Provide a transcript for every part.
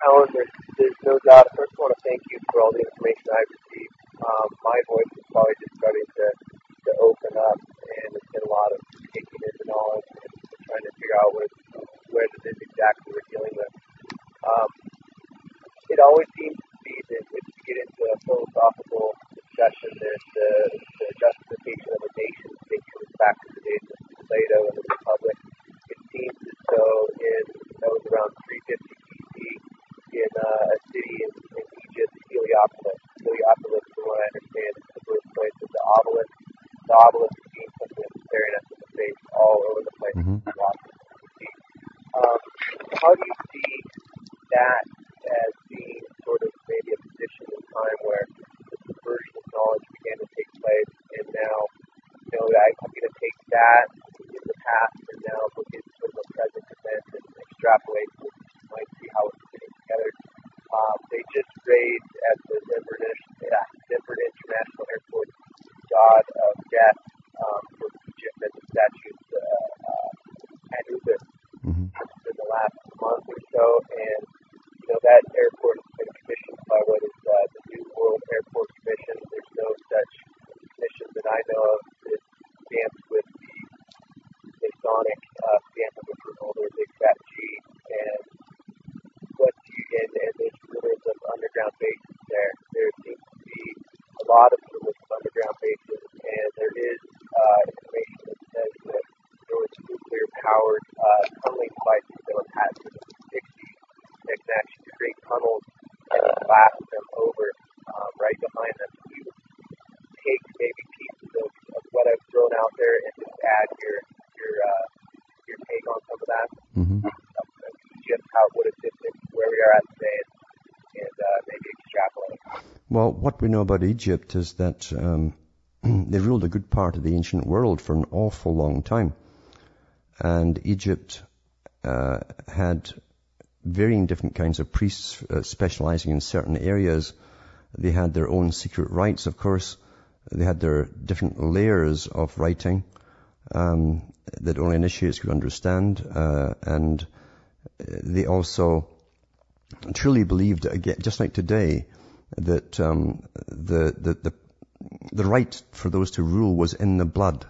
Alan, there's, there's no doubt. First, I want to thank you for all the information I've received. Um, my voice is probably just starting to, to open up, and it's been a lot of taking in the knowledge and trying to figure out what, what it is exactly we're dealing with. Um, it always seems to be that if you get into a philosophical discussion, there's the, the justification of a nation comes back to the days of Plato and the Republic. It seems as though in that was around 350 BC in uh, a city in, in Egypt, Heliopolis. Heliopolis, from what I understand, is the birthplace of the obelisk. The obelisk being something that's staring us in the face all over the place. Mhm. Um, how do you see that as being sort of maybe a position in time where the subversion of knowledge began to take place, and now, you know, I, I'm going to take that in the past and now look at sort of a present event and extrapolate and might see how it's fitting together. Um, they just raised at the Denver, yeah, Denver International Airport god of death um, for Egypt as a statue, uh, uh, Anubis hmm in the last month or so, and you know that airport has been commissioned by what is uh, the New World Airport Commission. There's no such commission that I know of that stamps with the Masonic uh, stamp of approval. There's a fat G, and what you and, and there's rumors of underground bases there. There seems to be a lot of rumors of underground bases, and there is uh, information that says that there was nuclear powered uh, tunneling devices that were patented in the 60s that can actually create tunnels and blast them over um, right behind them. So you would take maybe pieces of, of what I've thrown out there and just add your your uh, your take on some of that. hmm Of, of Egypt, how it would have fit into where we are at today, and, and uh, maybe extrapolate. Well, what we know about Egypt is that um, they ruled a good part of the ancient world for an awful long time. And Egypt uh, had varying different kinds of priests uh, specializing in certain areas. They had their own secret rites, of course. They had their different layers of writing um, that only initiates could understand. Uh, and they also truly believed, just like today, that um, the, the, the, the right for those to rule was in the blood.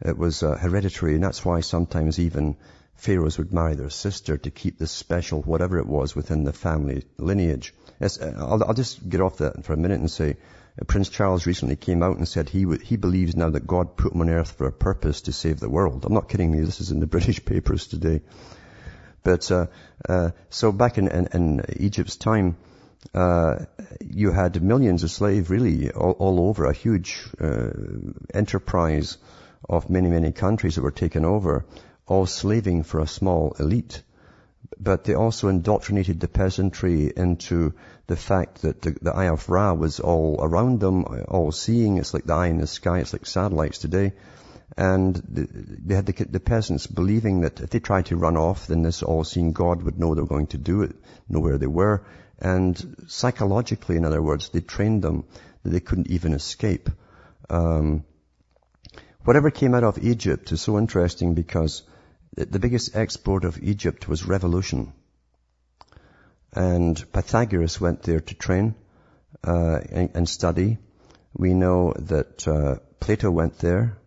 It was uh, hereditary, and that's why sometimes even pharaohs would marry their sister to keep this special, whatever it was, within the family lineage. Yes, uh, I'll, I'll just get off that for a minute and say, uh, Prince Charles recently came out and said he w- he believes now that God put him on earth for a purpose to save the world. I'm not kidding you. This is in the British papers today. But uh, uh, so back in, in, in Egypt's time, uh, you had millions of slaves really all, all over a huge uh, enterprise of many, many countries that were taken over, all slaving for a small elite. But they also indoctrinated the peasantry into the fact that the, the Eye of Ra was all around them, all seeing. It's like the eye in the sky. It's like satellites today. And the, they had the, the peasants believing that if they tried to run off, then this all-seeing God would know they were going to do it, know where they were. And psychologically, in other words, they trained them that they couldn't even escape. Um, whatever came out of Egypt is so interesting because the, biggest export of Egypt was revolution. And Pythagoras went there to train uh, and, and study. We know that uh, Plato went there.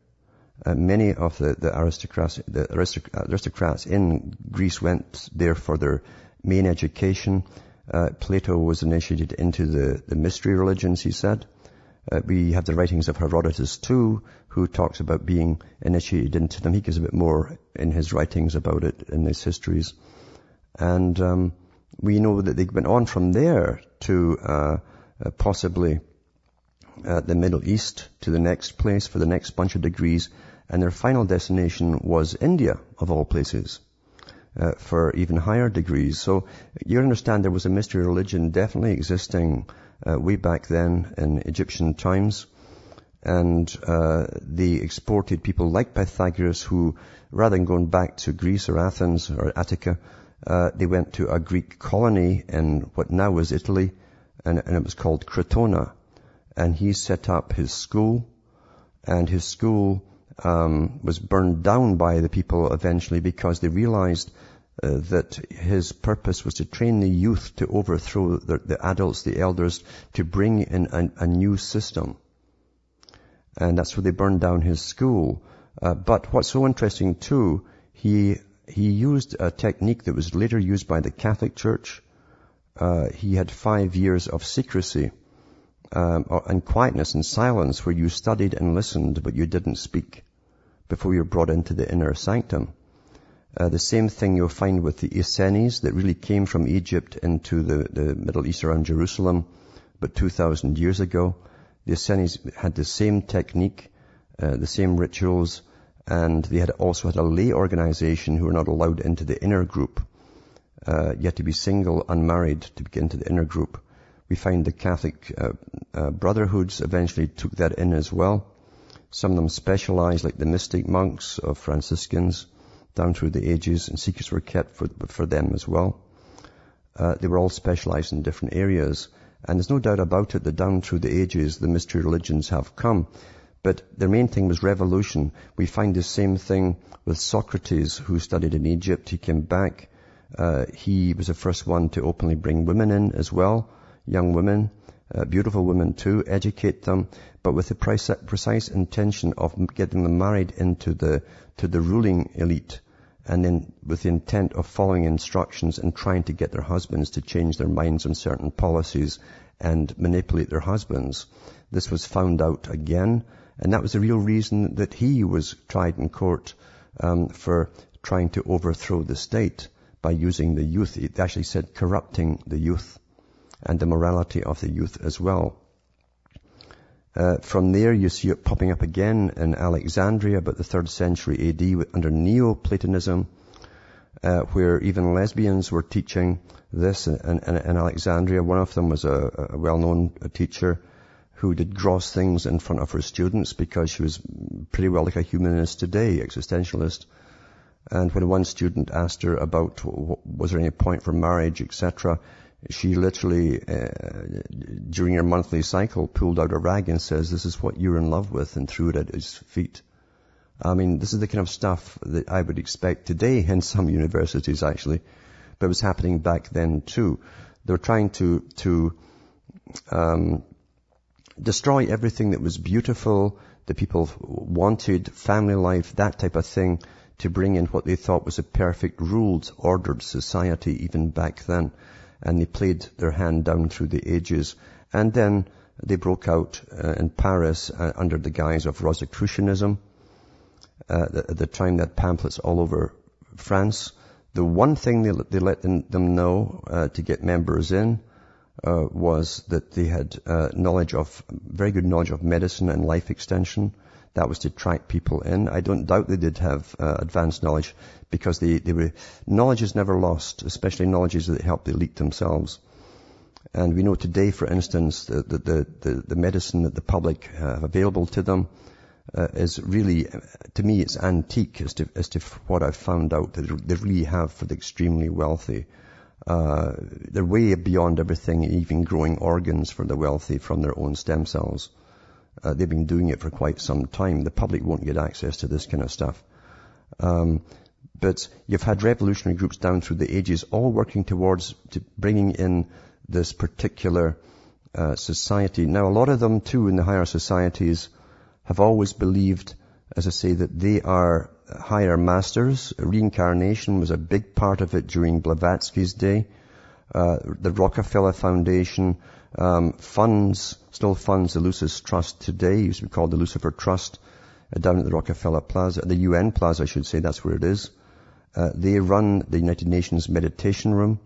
Uh, many of the, the aristocrats, the aristoc- aristocrats in Greece went there for their main education. Uh, Plato was initiated into the, the mystery religions, he said. Uh, we have the writings of Herodotus too, who talks about being initiated into them. He gives a bit more in his writings about it in his histories. And um, we know that they went on from there to uh, uh, possibly uh, the Middle East, to the next place for the next bunch of degrees, and their final destination was India, of all places. Uh, for even higher degrees. So you understand there was a mystery religion definitely existing uh, way back then in Egyptian times. And uh, exported people like Pythagoras who, rather than going back to Greece or Athens or Attica, uh, they went to a Greek colony in what now is Italy, and, and it was called Crotona. And he set up his school, and his school um, was burned down by the people eventually because they realized uh, that his purpose was to train the youth to overthrow the, the adults, the elders, to bring in a, a, new system. And that's where they burned down his school. Uh, but what's so interesting too, he he used a technique that was later used by the Catholic Church. Uh, he had five years of secrecy um, and quietness and silence where you studied and listened, but you didn't speak before you're brought into the inner sanctum. Uh, the same thing you'll find with the Essenes that really came from Egypt into the, the Middle East around Jerusalem about 2,000 years ago. The Essenes had the same technique, uh, the same rituals, and they had also had a lay organization who were not allowed into the inner group. Uh, to be single, unmarried to get into the inner group. We find the Catholic uh, uh, brotherhoods eventually took that in as well. Some of them specialized, like the mystic monks of Franciscans, down through the ages, and secrets were kept for, for them as well. Uh, they were all specialized in different areas. And there's no doubt about it that down through the ages, the mystery religions have come. But their main thing was revolution. We find the same thing with Socrates, who studied in Egypt. He came back. Uh, he was the first one to openly bring women in as well, young women, uh, beautiful women too, educate them, but with the precise intention of getting them married into the to the ruling elite, and then with the intent of following instructions and trying to get their husbands to change their minds on certain policies and manipulate their husbands. This was found out again, and that was the real reason that he was tried in court um, for trying to overthrow the state by using the youth. It actually said corrupting the youth and the morality of the youth as well. Uh, from there, you see it popping up again in Alexandria, about the third century AD, under Neoplatonism, uh, where even lesbians were teaching this in, in, in Alexandria. One of them was a, a well-known teacher who did gross things in front of her students because she was pretty well like a humanist today, existentialist. And when one student asked her about was there any point for marriage, etc., she literally, uh, during her monthly cycle, pulled out a rag and says, this is what you're in love with, and threw it at his feet. I mean, this is the kind of stuff that I would expect today in some universities, actually. But it was happening back then, too. They were trying to, to, um, destroy everything that was beautiful, that people wanted, family life, that type of thing, to bring in what they thought was a perfect ruled, ordered society even back then and they played their hand down through the ages. And then they broke out uh, in Paris uh, under the guise of Rosicrucianism. Uh, at the time had pamphlets all over France. The one thing they, they let them, them know uh, to get members in uh, was that they had uh, knowledge of, very good knowledge of medicine and life extension. That was to attract people in. I don't doubt they did have uh, advanced knowledge because they, they were, knowledge is never lost, especially knowledges that help the elite themselves. And we know today, for instance, the, the, the, the medicine that the public have available to them uh, is really, to me, it's antique as to, as to what I've found out that they really have for the extremely wealthy. Uh, they're way beyond everything, even growing organs for the wealthy from their own stem cells. Uh, they've been doing it for quite some time. The public won't get access to this kind of stuff. Um, but you've had revolutionary groups down through the ages all working towards to bringing in this particular uh, society. Now, a lot of them, too, in the higher societies have always believed, as I say, that they are higher masters. Reincarnation was a big part of it during Blavatsky's day. Uh, the Rockefeller Foundation um, funds, still funds the Lucis Trust today. It used to be called the Lucifer Trust uh, down at the Rockefeller Plaza, the UN Plaza, I should say. That's where it is. Uh, they run the United Nations Meditation Room,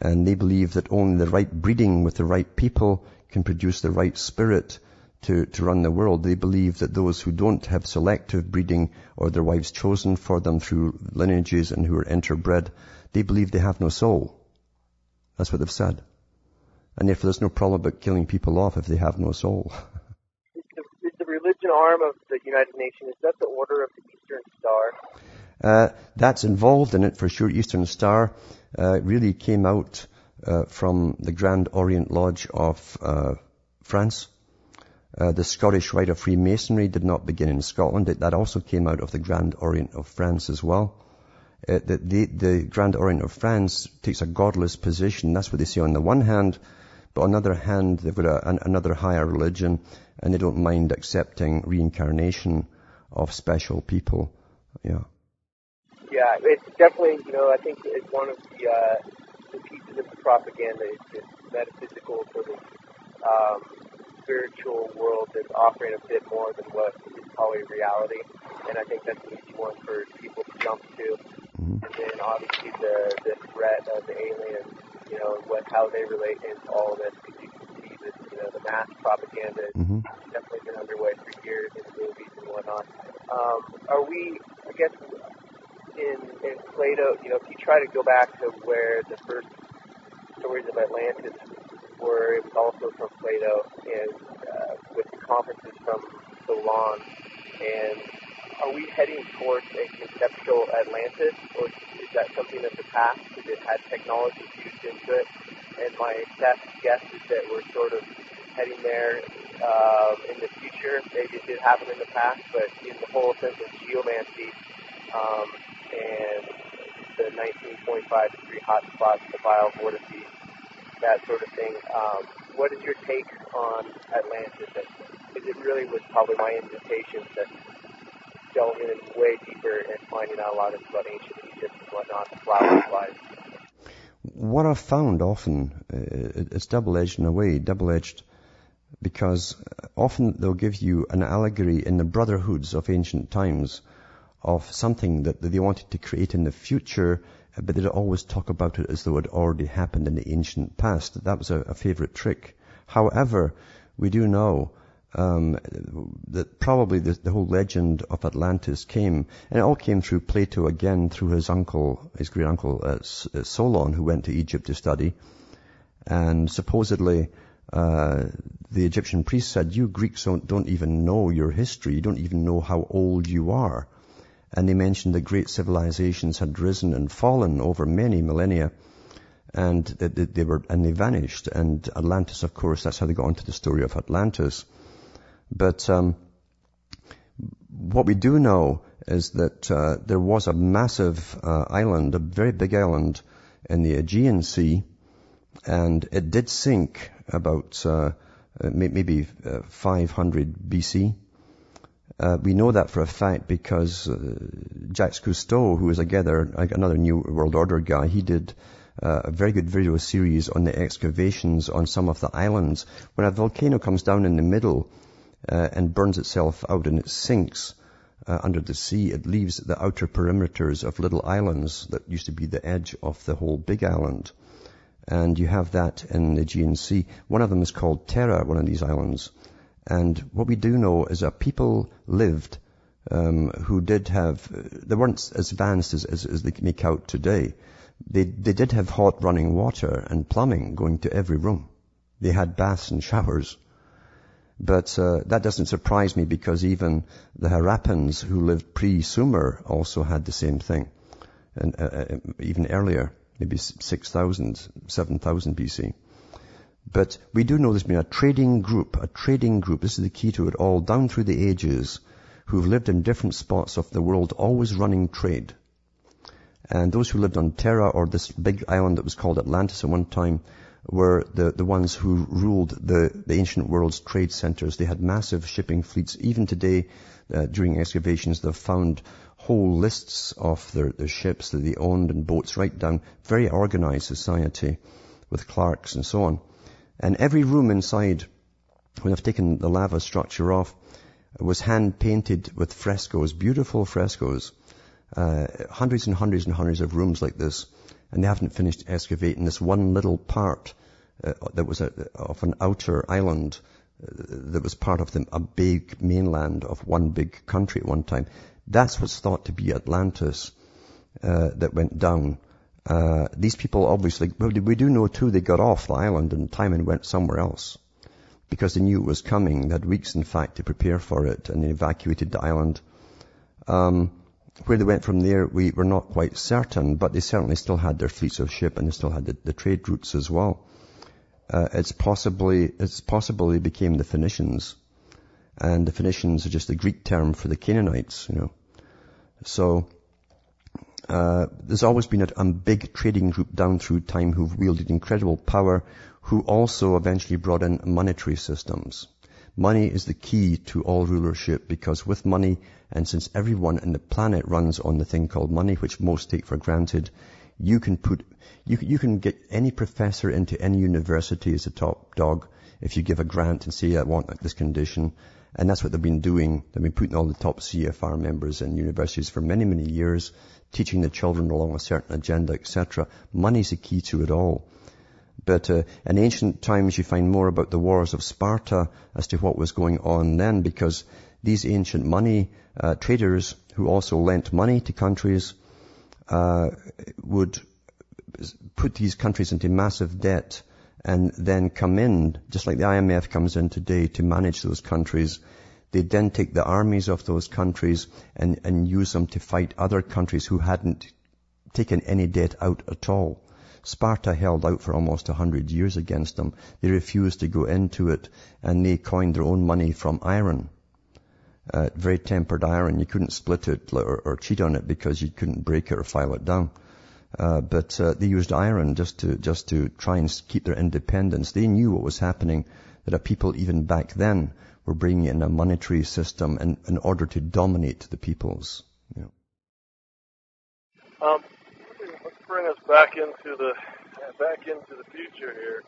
and they believe that only the right breeding with the right people can produce the right spirit to, to run the world. They believe that those who don't have selective breeding or their wives chosen for them through lineages and who are interbred, they believe they have no soul. That's what they've said. And therefore there's no problem about killing people off if they have no soul. Is the, is the religion arm of the United Nations, is that the Order of the Eastern Star? Uh, that's involved in it for sure. Eastern Star uh, really came out uh, from the Grand Orient Lodge of uh, France. Uh, the Scottish Rite of Freemasonry did not begin in Scotland. It, that also came out of the Grand Orient of France as well. uh, the, the, the Grand Orient of France takes a godless position. That's what they say on the one hand. But on the other hand, they've got a, an, another higher religion and they don't mind accepting reincarnation of special people. Yeah. Yeah, it's definitely, you know, I think it's one of the, uh, the pieces of the propaganda. It's, it's metaphysical sort of um, spiritual world that's offering a bit more than what is probably reality. And I think that's an easy one for people to jump to. Mm-hmm. And then obviously the, the threat of the aliens, you know, what how they relate into all of this. Because you can see this, you know, the mass propaganda mm-hmm. definitely been underway for years in movies and whatnot. Um, are we, I guess, in, in Plato, you know, if you try to go back to where the first stories of Atlantis were, it was also from Plato, and uh, with the conferences from Solon, and are we heading towards a conceptual Atlantis, or is that something of the past because it had technology fused into it? And my best guess is that we're sort of heading there uh, in the future. Maybe it did happen in the past, but in the whole sense of geomancy um, and the 19.5 degree hotspots, the biovortices, that sort of thing. Um, what is your take on Atlantis? Because it really was probably my invitation to delving in way deeper and finding out a lot of about ancient Egypt and whatnot, flowers wise. What I've found often, uh, it's double-edged in a way, double-edged because often they'll give you an allegory in the brotherhoods of ancient times of something that they wanted to create in the future, but they'd always talk about it as though it already happened in the ancient past. That was a, a favorite trick. However, we do know um, that probably the, the, whole legend of Atlantis came, and it all came through Plato again, through his uncle, his great uncle uh, uh, Solon, who went to Egypt to study. And supposedly, uh, the Egyptian priest said, "You Greeks don't, don't even know your history. You don't even know how old you are." And they mentioned that great civilizations had risen and fallen over many millennia and they were and they vanished. And Atlantis, of course, that's how they got onto the story of Atlantis. But um, what we do know is that uh, there was a massive uh, island, a very big island in the Aegean Sea, and it did sink about uh, uh maybe uh, 500 BC. Uh, we know that for a fact because Jacques Cousteau, who is another New World Order guy, he did a very good video series on the excavations on some of the islands. When a volcano comes down in the middle, uh, and burns itself out and it sinks uh, under the sea, it leaves the outer perimeters of little islands that used to be the edge of the whole big island. And you have that in the Aegean Sea. One of them is called Thera, one of these islands. And what we do know is that people lived um, who did have, they weren't as advanced as, as, as, they make out today. They, they did have hot running water and plumbing going to every room. They had baths and showers. But uh, that doesn't surprise me because even the Harappans who lived pre-Sumer also had the same thing. And uh, uh even earlier, maybe 6,000, 7,000 BC. But we do know there's been a trading group, a trading group, this is the key to it all, down through the ages, who've lived in different spots of the world, always running trade. And those who lived on Thera, or this big island that was called Atlantis at one time, were the, the ones who ruled the, the ancient world's trade centers. They had massive shipping fleets. Even today, uh, during excavations, they've found whole lists of their, their ships that they owned and boats right down. Very organized society with clerks and so on. And every room inside, when I've taken the lava structure off, was hand painted with frescoes, beautiful frescoes. Uh, hundreds and hundreds and hundreds of rooms like this and they haven't finished excavating this one little part uh, that was a, of an outer island uh, that was part of the, a big mainland of one big country at one time. That's what's thought to be Atlantis uh, that went down. Uh, these people obviously, we do know too, they got off the island and time and went somewhere else because they knew it was coming. They had weeks, in fact, to prepare for it, and they evacuated the island. Um, where they went from there, we were not quite certain, but they certainly still had their fleets of ship and they still had the, the trade routes as well. Uh, it's possibly, it's possible they became the Phoenicians. And the Phoenicians are just the Greek term for the Canaanites, you know. So, uh, there's always been a, a, big trading group down through time who've wielded incredible power, who also eventually brought in monetary systems. Money is the key to all rulership because with money, and since everyone in the planet runs on the thing called money, which most take for granted, you can put, you, you can get any professor into any university as a top dog if you give a grant and say, I want this condition. And that's what they've been doing. They've been putting all the top CFR members in universities for many, many years, teaching the children along a certain agenda, etc. Money's the key to it all. But uh, in ancient times, you find more about the wars of Sparta as to what was going on then, because these ancient money uh, traders who also lent money to countries uh, would put these countries into massive debt and then come in, just like the IMF comes in today to manage those countries. They then take the armies of those countries and, and use them to fight other countries who hadn't taken any debt out at all. Sparta held out for almost a hundred years against them. They refused to go into it and they coined their own money from iron. Uh, very tempered iron. You couldn't split it or, or, cheat on it because you couldn't break it or file it down. Uh, but uh, they used iron just to just to try and keep their independence. They knew what was happening. That people even back then were bringing in a monetary system in, in order to dominate the peoples. Yeah. Um, let's bring us back into the back into the future here.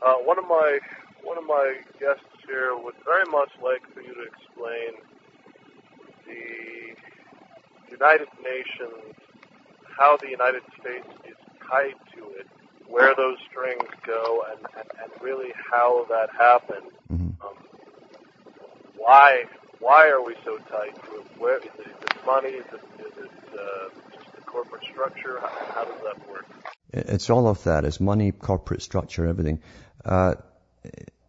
Uh, one of my one of my guests here would very much like for you to explain the United Nations how the United States is tied to it, where those strings go, and, and, and really how that happened. Mm-hmm. Um, why why are we so tied to it? Where is it, is it money? Is it, is it uh, just the corporate structure? How, how, does that work? It's all of that. It's money, corporate structure, everything. Uh,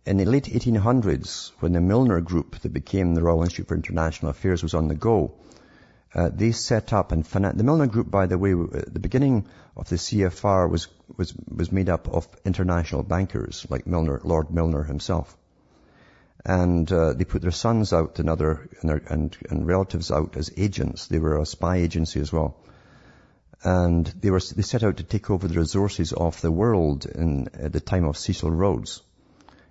in the late 1800s, when the Milner Group that became the Royal Institute for International Affairs was on the go, uh, they set up and finan- the Milner Group, by the way, at the beginning of the CFR was was was made up of international bankers like Milner, Lord Milner himself, and uh, they put their sons out and other and, their, and, and relatives out as agents. They were a spy agency as well, and they were they set out to take over the resources of the world in at the time of Cecil Rhodes.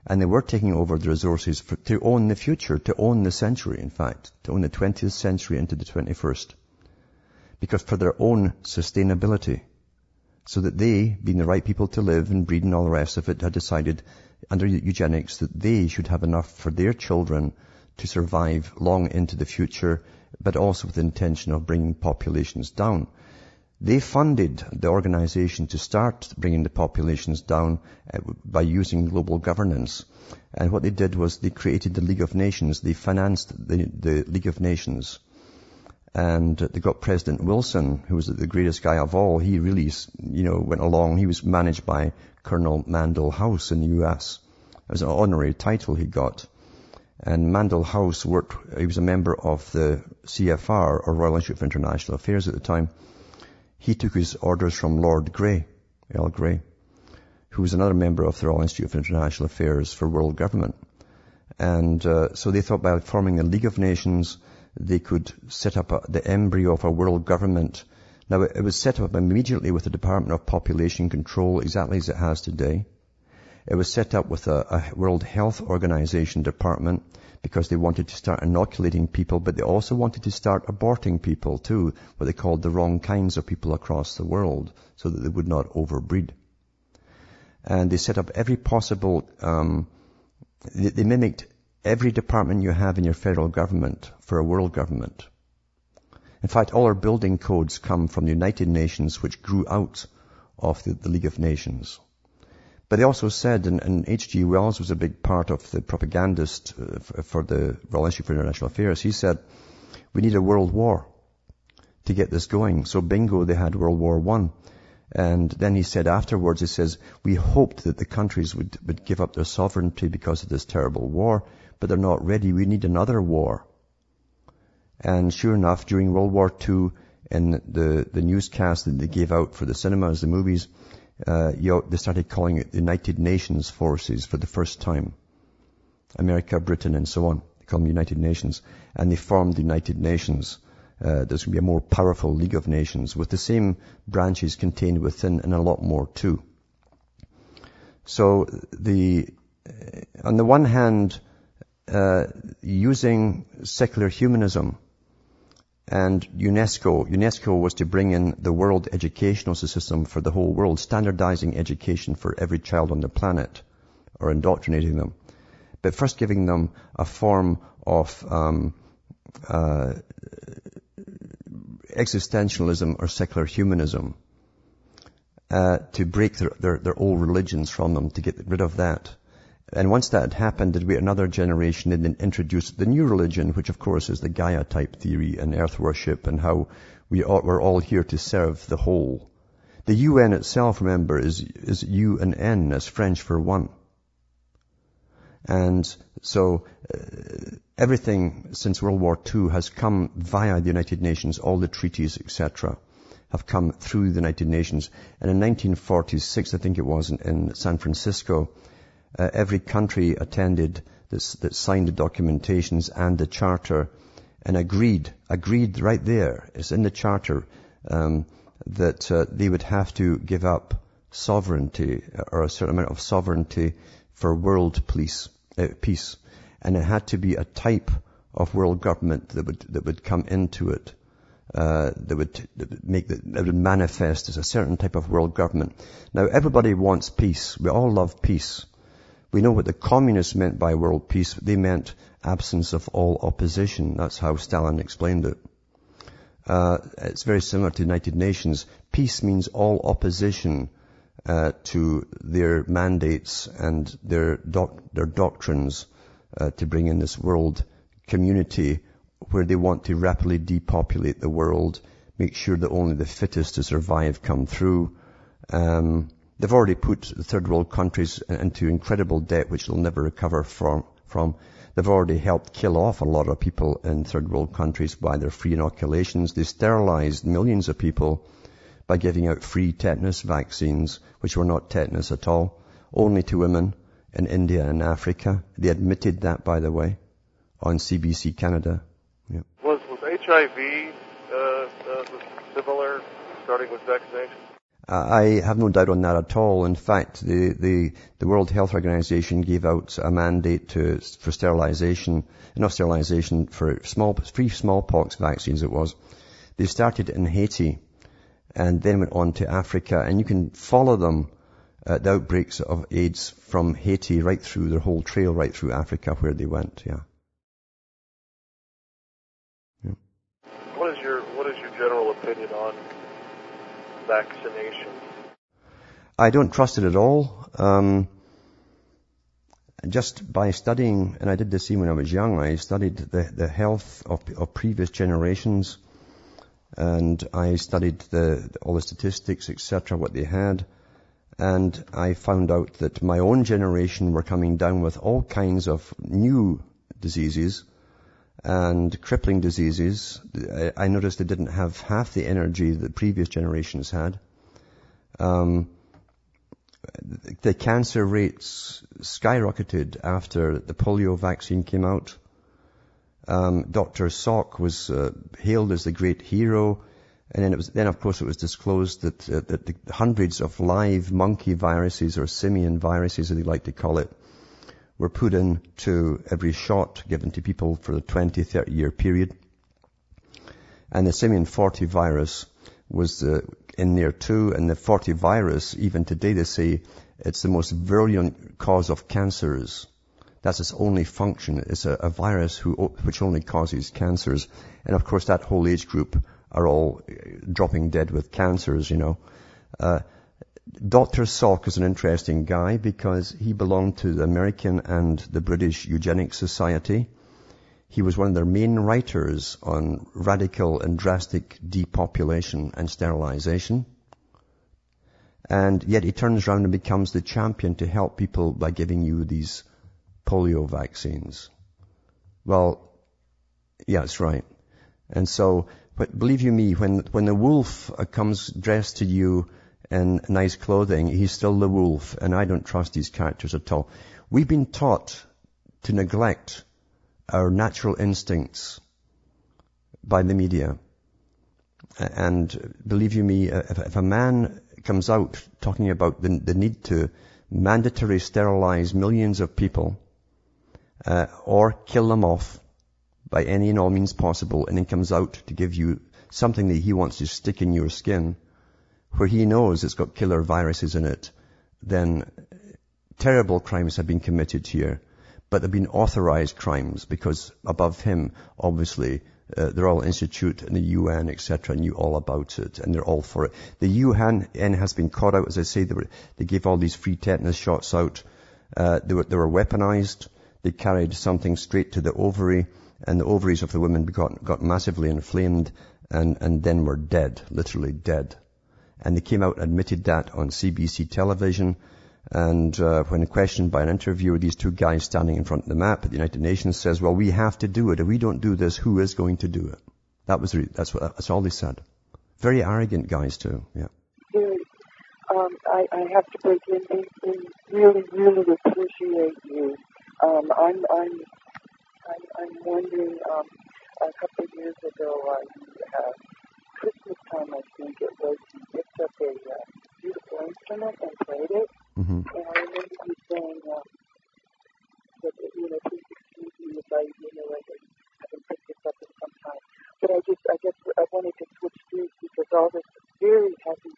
And they were taking over the resources for, to own the future, to own the century, in fact, to own the 20th century into the 21st. Because for their own sustainability, so that they, being the right people to live and breed and all the rest of it, had decided under eugenics that they should have enough for their children to survive long into the future, but also with the intention of bringing populations down. They funded the organization to start bringing the populations down uh, by using global governance. And what they did was they created the League of Nations. They financed the, the League of Nations. And they got President Wilson, who was the greatest guy of all. He really, you know, went along. He was managed by Colonel Mandell House in the U.S. It was an honorary title he got. And Mandell House worked, he was a member of the CFR, or Royal Institute for International Affairs at the time he took his orders from Lord Grey, Earl Grey, who was another member of the Royal Institute for International Affairs for World Government. And uh, so they thought by forming a League of Nations, they could set up a, the embryo of a world government. Now, it was set up immediately with the Department of Population Control, exactly as it has today. It was set up with a, a World Health Organization department because they wanted to start inoculating people, but they also wanted to start aborting people too, what they called the wrong kinds of people across the world, so that they would not overbreed. And they set up every possible, um, they, they mimicked every department you have in your federal government for a world government. In fact, all our building codes come from the United Nations, which grew out of the, the League of Nations. But they also said, and, H.G. Wells was a big part of the propagandist uh, for, for the Royal Institute for International Affairs, he said, we need a world war to get this going. So bingo, they had World War One. And then he said afterwards, he says, we hoped that the countries would, would give up their sovereignty because of this terrible war, but they're not ready. We need another war. And sure enough, during World War II, in the, the newscast that they gave out for the cinemas, the movies, uh, you they started calling it the United Nations forces for the first time. America, Britain, and so on. They call them United Nations. And they formed the United Nations. uh, there's going to be a more powerful League of Nations with the same branches contained within and a lot more too. So the, on the one hand, uh, using secular humanism and UNESCO, UNESCO was to bring in the world educational system for the whole world, standardizing education for every child on the planet, or indoctrinating them. But first giving them a form of um, uh, existentialism or secular humanism uh, to break their, their, their, old religions from them, to get rid of that. And once that had happened, did we another generation and then introduce the new religion, which of course is the Gaia type theory and earth worship and how we are, we're all here to serve the whole. The UN itself, remember, is, is U and N as French for one. And so uh, everything since World War II has come via the United Nations, all the treaties, etc., have come through the United Nations. And in 1946, I think it was, in, in San Francisco, uh, every country attended this, that signed the documentations and the charter and agreed, agreed right there, it's in the charter, um, that uh, they would have to give up sovereignty or a certain amount of sovereignty for world peace, uh, peace. And it had to be a type of world government that would, that would come into it. Uh, that, would, make that would manifest as a certain type of world government. Now everybody wants peace. We all love peace. We know what the communists meant by world peace. They meant absence of all opposition. That's how Stalin explained it. Uh, it's very similar to United Nations. Peace means all opposition uh, to their mandates and their doc- their doctrines uh, to bring in this world community where they want to rapidly depopulate the world, make sure that only the fittest to survive come through. Um, they've already put third world countries into incredible debt which they'll never recover from. from. They've already helped kill off a lot of people in third world countries by their free inoculations. They sterilized millions of people by giving out free tetanus vaccines, which were not tetanus at all, only to women in India and Africa. They admitted that, by the way, on CBC Canada. Was, was HIV uh, uh, similar, starting with vaccination? I have no doubt on that at all. In fact, the, the, the World Health Organization gave out a mandate to, for sterilization, not sterilization, for small, free smallpox vaccines it was. They started in Haiti and then went on to Africa and you can follow them uh, the outbreaks of AIDS from Haiti right through their whole trail right through Africa where they went, yeah. What is your what is your general opinion on vaccination? I don't trust it at all. Um, just by studying, and I did this even when I was young, I studied the, the health of, of previous generations, and I studied the, all the statistics, etc., what they had, and I found out that my own generation were coming down with all kinds of new diseases and crippling diseases. I noticed they didn't have half the energy that previous generations had. Um, the cancer rates skyrocketed after the polio vaccine came out. Um, Dr. Salk was uh, hailed as the great hero. And then it was, then of course it was disclosed that, uh, that the hundreds of live monkey viruses or simian viruses as they like to call it were put into every shot given to people for the 20, 30 year period. And the simian 40 virus was uh, in there too. And the 40 virus, even today they say it's the most virulent cause of cancers. That's its only function. It's a, a virus who, which only causes cancers. And of course that whole age group are all dropping dead with cancers, you know. Uh, Dr. Salk is an interesting guy because he belonged to the American and the British Eugenics Society. He was one of their main writers on radical and drastic depopulation and sterilization. And yet he turns around and becomes the champion to help people by giving you these polio vaccines. Well, yeah, that's right. And so but believe you me, when, when the wolf uh, comes dressed to you in nice clothing, he's still the wolf, and I don't trust these characters at all. We've been taught to neglect our natural instincts by the media. And believe you me, if, if a man comes out talking about the, the need to mandatory sterilize millions of people, uh, or kill them off by any and all means possible, and then comes out to give you something that he wants to stick in your skin, where he knows it's got killer viruses in it, then terrible crimes have been committed here. But they've been authorized crimes because above him, obviously, uh, the Royal Institute and the UN, etc., knew all about it, and they're all for it. The UN has been caught out, as I say, they, were, they gave all these free tetanus shots out. Uh, they, were, they were weaponized. They carried something straight to the ovary, and the ovaries of the women got, got massively inflamed, and, and then were dead, literally dead. And they came out and admitted that on CBC television. And uh, when questioned by an interviewer, these two guys standing in front of the map at the United Nations says, "Well, we have to do it. If we don't do this, who is going to do it?" That was re- that's what that's all they said. Very arrogant guys too. Yeah. Um, I, I have to break in and, and really, really appreciate you. Um, I'm, I'm, I'm, I'm wondering. Um, a couple of years ago, uh, uh, Christmas time, I think it was, you picked up a uh, beautiful instrument and played it. Mm-hmm. And I remember you saying um, that, you know, please excuse me if I, you know, I haven't picked this up in some time. But I just, I guess I wanted to switch gears because all this very heavy,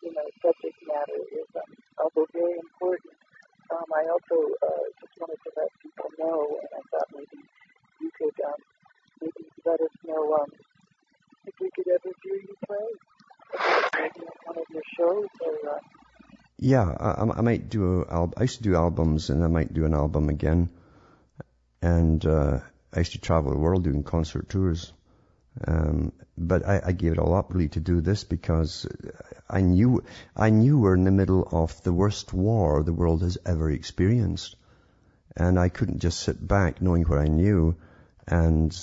you know, subject matter is, um, although very important, um, I also uh, just wanted to let people know, and I thought maybe you could um, maybe let us know um, if we could ever hear you play. Maybe on one of your shows or. Uh, yeah, I, I might do. A, I used to do albums, and I might do an album again. And uh, I used to travel the world doing concert tours. Um, but I, I gave it all up really to do this because I knew I knew we're in the middle of the worst war the world has ever experienced, and I couldn't just sit back knowing what I knew and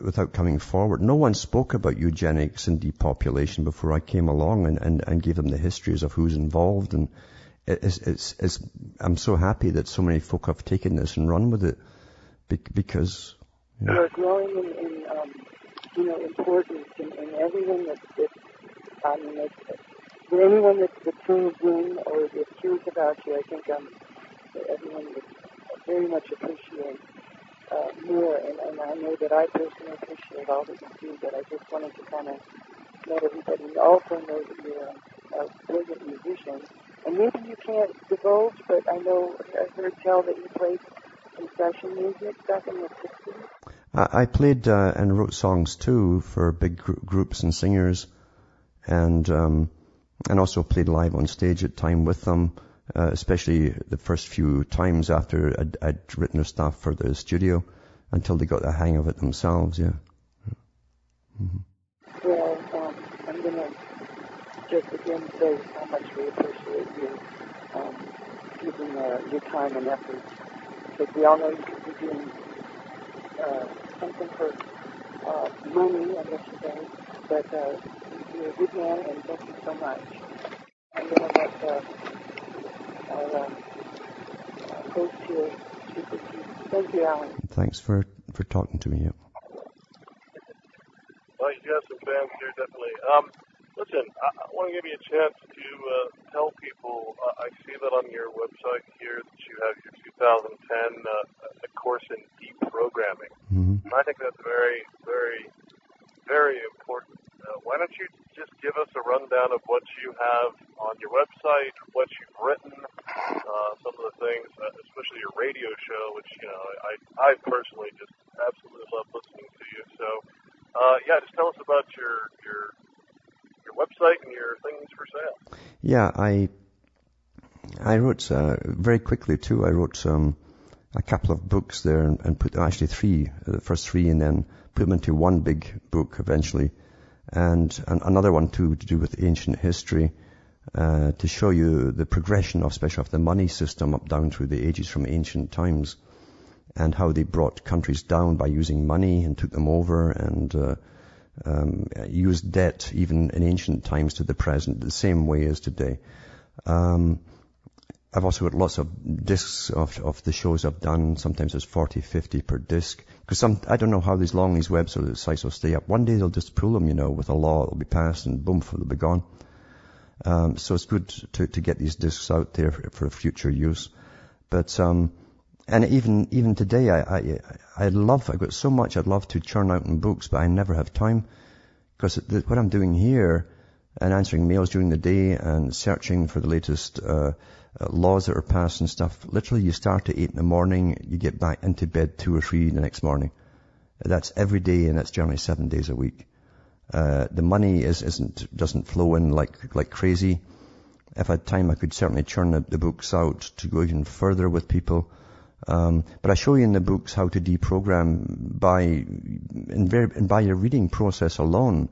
without coming forward. No one spoke about eugenics and depopulation before I came along and, and, and gave them the histories of who's involved. And it's, it's, it's, I'm so happy that so many folk have taken this and run with it because. You know. You're growing in, in um, you know, importance in, in everyone that, that I mean, that, for anyone that, that tunes in or is curious about you, I think um, everyone would very much appreciate uh, more, and, and I know that I personally appreciate all that you do, but I just wanted to kind of let everybody also know that you're a, a brilliant musician. And maybe you can't divulge, but I know I heard tell that you played some session music back in the 60s. I played uh, and wrote songs too for big gr- groups and singers, and um, and also played live on stage at time with them uh, especially the first few times after I'd, I'd, written stuff for the studio until they got the hang of it themselves, yeah. Mm-hmm. Well, um, I'm going to just again say how much we appreciate you um, giving uh, your time and effort because we all know you could be doing uh, something for uh, money, I guess you say, but uh, you're a good man and thank you so much. I'm going to let uh, our uh, host here speak you. Thank you, Alan. Thanks for, for talking to me. Yeah. Well, you have some fans here, definitely. Um, listen, I, I want to give you a chance to uh, tell people. Uh, I see that on your website here that you have your 2010 uh, a course in deep programming. Mm-hmm. And I think that's very, very, very important. Uh, why don't you just give us a rundown of what you have on your website, what you've written, uh, some of the things, uh, especially your radio show, which you know I I personally just absolutely love listening to you. So uh, yeah, just tell us about your your your website and your things for sale. Yeah, I I wrote uh, very quickly too. I wrote um, a couple of books there and, and put actually three, uh, the first three, and then put them into one big book eventually, and, and another one too to do with ancient history. Uh, to show you the progression of, especially of the money system up down through the ages from ancient times and how they brought countries down by using money and took them over and uh, um, used debt even in ancient times to the present the same way as today. Um, I've also got lots of discs of, of the shows I've done. Sometimes there's 40, 50 per disc. Because some, I don't know how these long these websites will stay up. One day they'll just pull them, you know, with a law. that'll be passed and boom, they'll be gone. Um, so it's good to, to get these discs out there for, for future use. But, um, and even, even today, I, I, I love, I've got so much I'd love to churn out in books, but I never have time. Because what I'm doing here, and answering mails during the day and searching for the latest, uh, uh, laws that are passed and stuff. Literally, you start at eight in the morning, you get back into bed two or three the next morning. That's every day, and that's generally seven days a week. Uh, the money is, isn't doesn't flow in like like crazy. If I had time, I could certainly churn the, the books out to go even further with people. Um, but I show you in the books how to deprogram by in very, and by your reading process alone.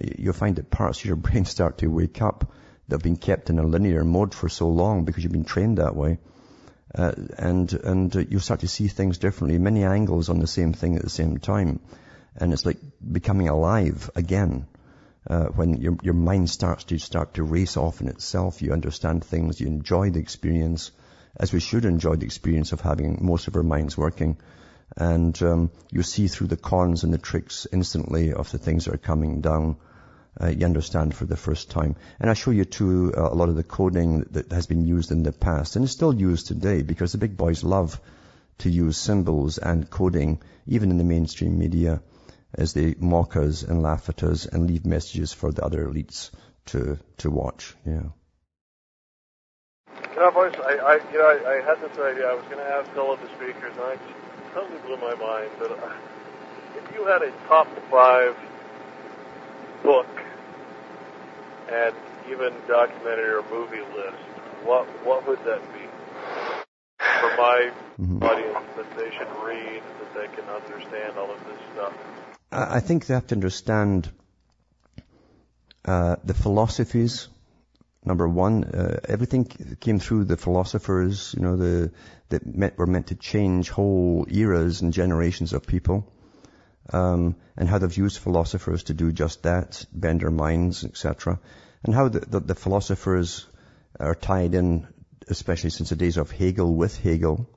You'll find that parts of your brain start to wake up that have been kept in a linear mode for so long because you've been trained that way. Uh, and and uh, you start to see things differently, many angles on the same thing at the same time, and it's like becoming alive again. Uh, when your your mind starts to start to race off in itself, you understand things, you enjoy the experience, as we should enjoy the experience of having most of our minds working, and um, you see through the cons and the tricks instantly of the things that are coming down uh, you understand for the first time. And I show you too uh, a lot of the coding that has been used in the past and is still used today because the big boys love to use symbols and coding even in the mainstream media as they mock us and laugh at us and leave messages for the other elites to to watch. Yeah. You know, boys, I, I, you know, I, I had this idea. I was going to ask all of the speakers, and I just totally blew my mind. But uh, if you had a top five book and even documentary or movie list, what what would that be for my mm-hmm. audience that they should read, that they can understand all of this stuff? I think they have to understand uh, the philosophies. Number one, uh, everything came through the philosophers, you know, the, that met, were meant to change whole eras and generations of people um, and how they've used philosophers to do just that, bend our minds, etc. And how the, the, the, philosophers are tied in, especially since the days of Hegel with Hegel,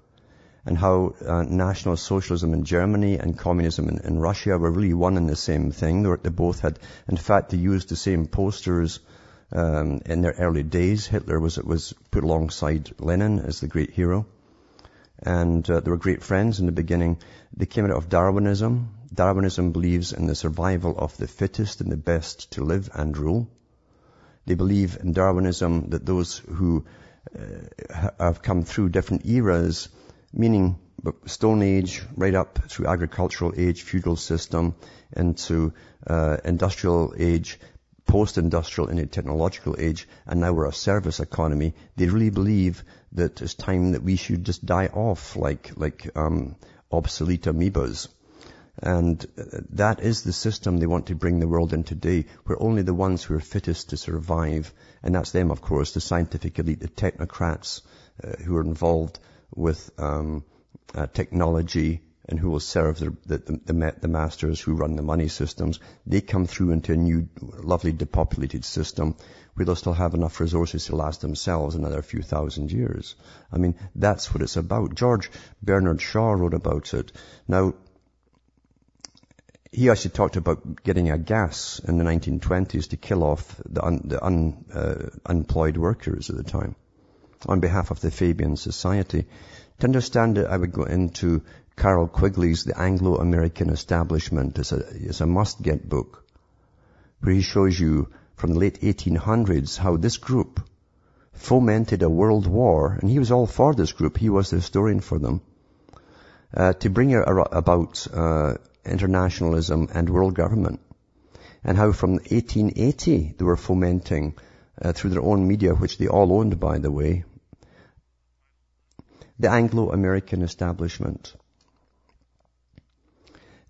and how uh, National Socialism in Germany and communism in, in, Russia were really one and the same thing. They, were, they both had, in fact, they used the same posters um, in their early days. Hitler was was put alongside Lenin as the great hero, and uh, they were great friends in the beginning. They came out of Darwinism. Darwinism believes in the survival of the fittest and the best to live and rule. They believe in Darwinism that those who uh, have come through different eras, meaning Stone Age, right up through agricultural age, feudal system, into uh, industrial age, post-industrial into technological age, and now we're a service economy. They really believe that it's time that we should just die off like like um, obsolete amoebas. And that is the system they want to bring the world in today, where only the ones who are fittest to survive, and that's them, of course, the scientific elite, the technocrats uh, who are involved with um, uh, technology and who will serve the, the, the, the, masters who run the money systems. They come through into a new, lovely depopulated system where they'll still have enough resources to last themselves another few thousand years. I mean, that's what it's about. George Bernard Shaw wrote about it. Now, he actually talked about getting a gas in the 1920s to kill off the, un, the un, uh, unemployed workers at the time on behalf of the Fabian Society. To understand it, I would go into Carroll Quigley's The Anglo-American Establishment. It's a, it's a must-get book where he shows you from the late 1800s how this group fomented a world war, and he was all for this group. He was the historian for them. Uh, to bring about uh, internationalism and world government. And how from 1880 they were fomenting uh, through their own media, which they all owned, by the way, the Anglo-American establishment.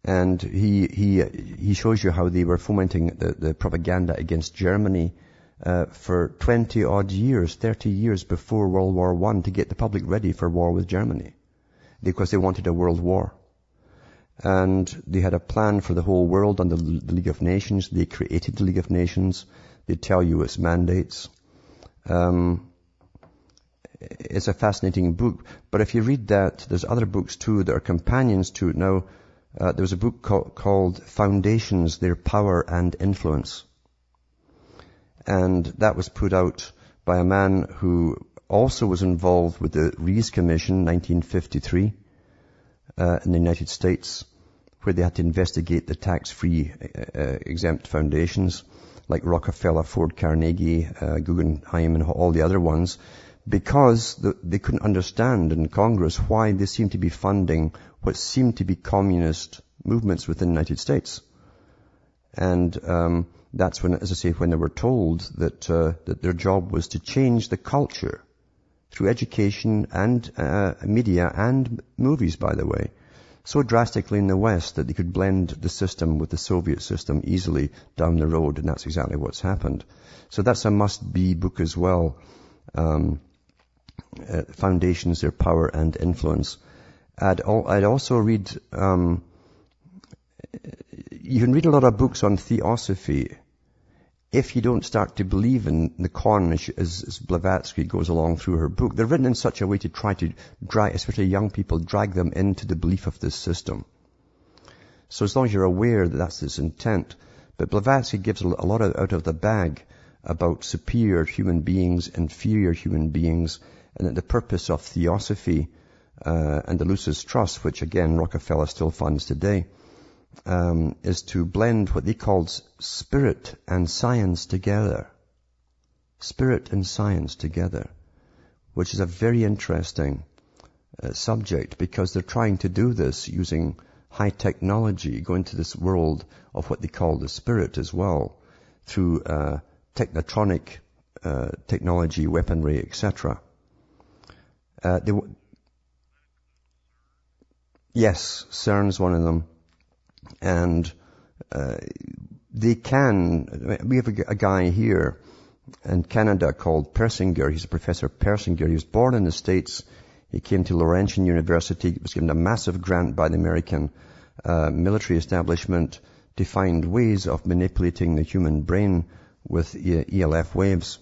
And he, he, he shows you how they were fomenting the, the propaganda against Germany uh, for 20 odd years, 30 years before World War One to get the public ready for war with Germany. Because they wanted a world war and they had a plan for the whole world under the League of Nations. They created the League of Nations. They tell you its mandates. Um, it's a fascinating book. But if you read that, there's other books too that are companions to it. Now, uh, there was a book called, called Foundations, Their Power and Influence. And that was put out by a man who also was involved with the Reece Commission, 1953, uh, in the United States, where they had to investigate the tax-free uh, uh exempt foundations like Rockefeller, Ford, Carnegie, uh, Guggenheim, and all the other ones, because the, they couldn't understand in Congress why they seemed to be funding what seemed to be communist movements within the United States. And um, that's when, as I say, when they were told that uh, that their job was to change the culture through education and uh, media and movies, by the way, so drastically in the West that they could blend the system with the Soviet system easily down the road, and that's exactly what's happened. So that's a must-be book as well. Um, uh, foundations, their power and influence. I'd, al- I'd also read, um, you can read a lot of books on theosophy if you don't start to believe in the con as, as Blavatsky goes along through her book. They're written in such a way to try to drag, especially young people, drag them into the belief of this system. So as long as you're aware that that's its intent. But Blavatsky gives a lot of, out of the bag about superior human beings, inferior human beings, and that the purpose of theosophy uh, and the Lucis Trust, which again Rockefeller still funds today, um, is to blend what they called spirit and science together. Spirit and science together, which is a very interesting uh, subject because they're trying to do this using high technology, go into this world of what they call the spirit as well, through uh, technotronic uh, technology, weaponry, etc. Uh, they, yes, CERN's one of them and uh, they can. We have a, a, guy here in Canada called Persinger. He's a professor Persinger. He was born in the States. He came to Laurentian University. He was given a massive grant by the American uh, military establishment to find ways of manipulating the human brain with ELF waves.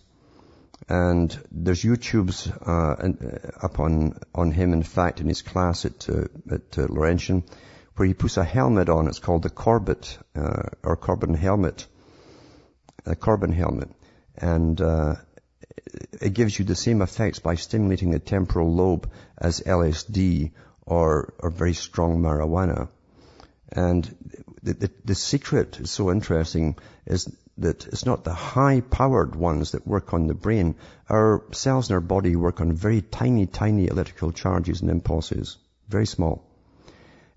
And there's YouTubes uh, up on, on him, in fact, in his class at, uh, at uh, Laurentian where he puts a helmet on. It's called the Corbett, uh, or Corbin helmet, a Corbin helmet. And, uh, it gives you the same effects by stimulating the temporal lobe as LSD or, or very strong marijuana. And the, the, the secret is so interesting is that it's not the high powered ones that work on the brain. Our cells in our body work on very tiny, tiny electrical charges and impulses. Very small.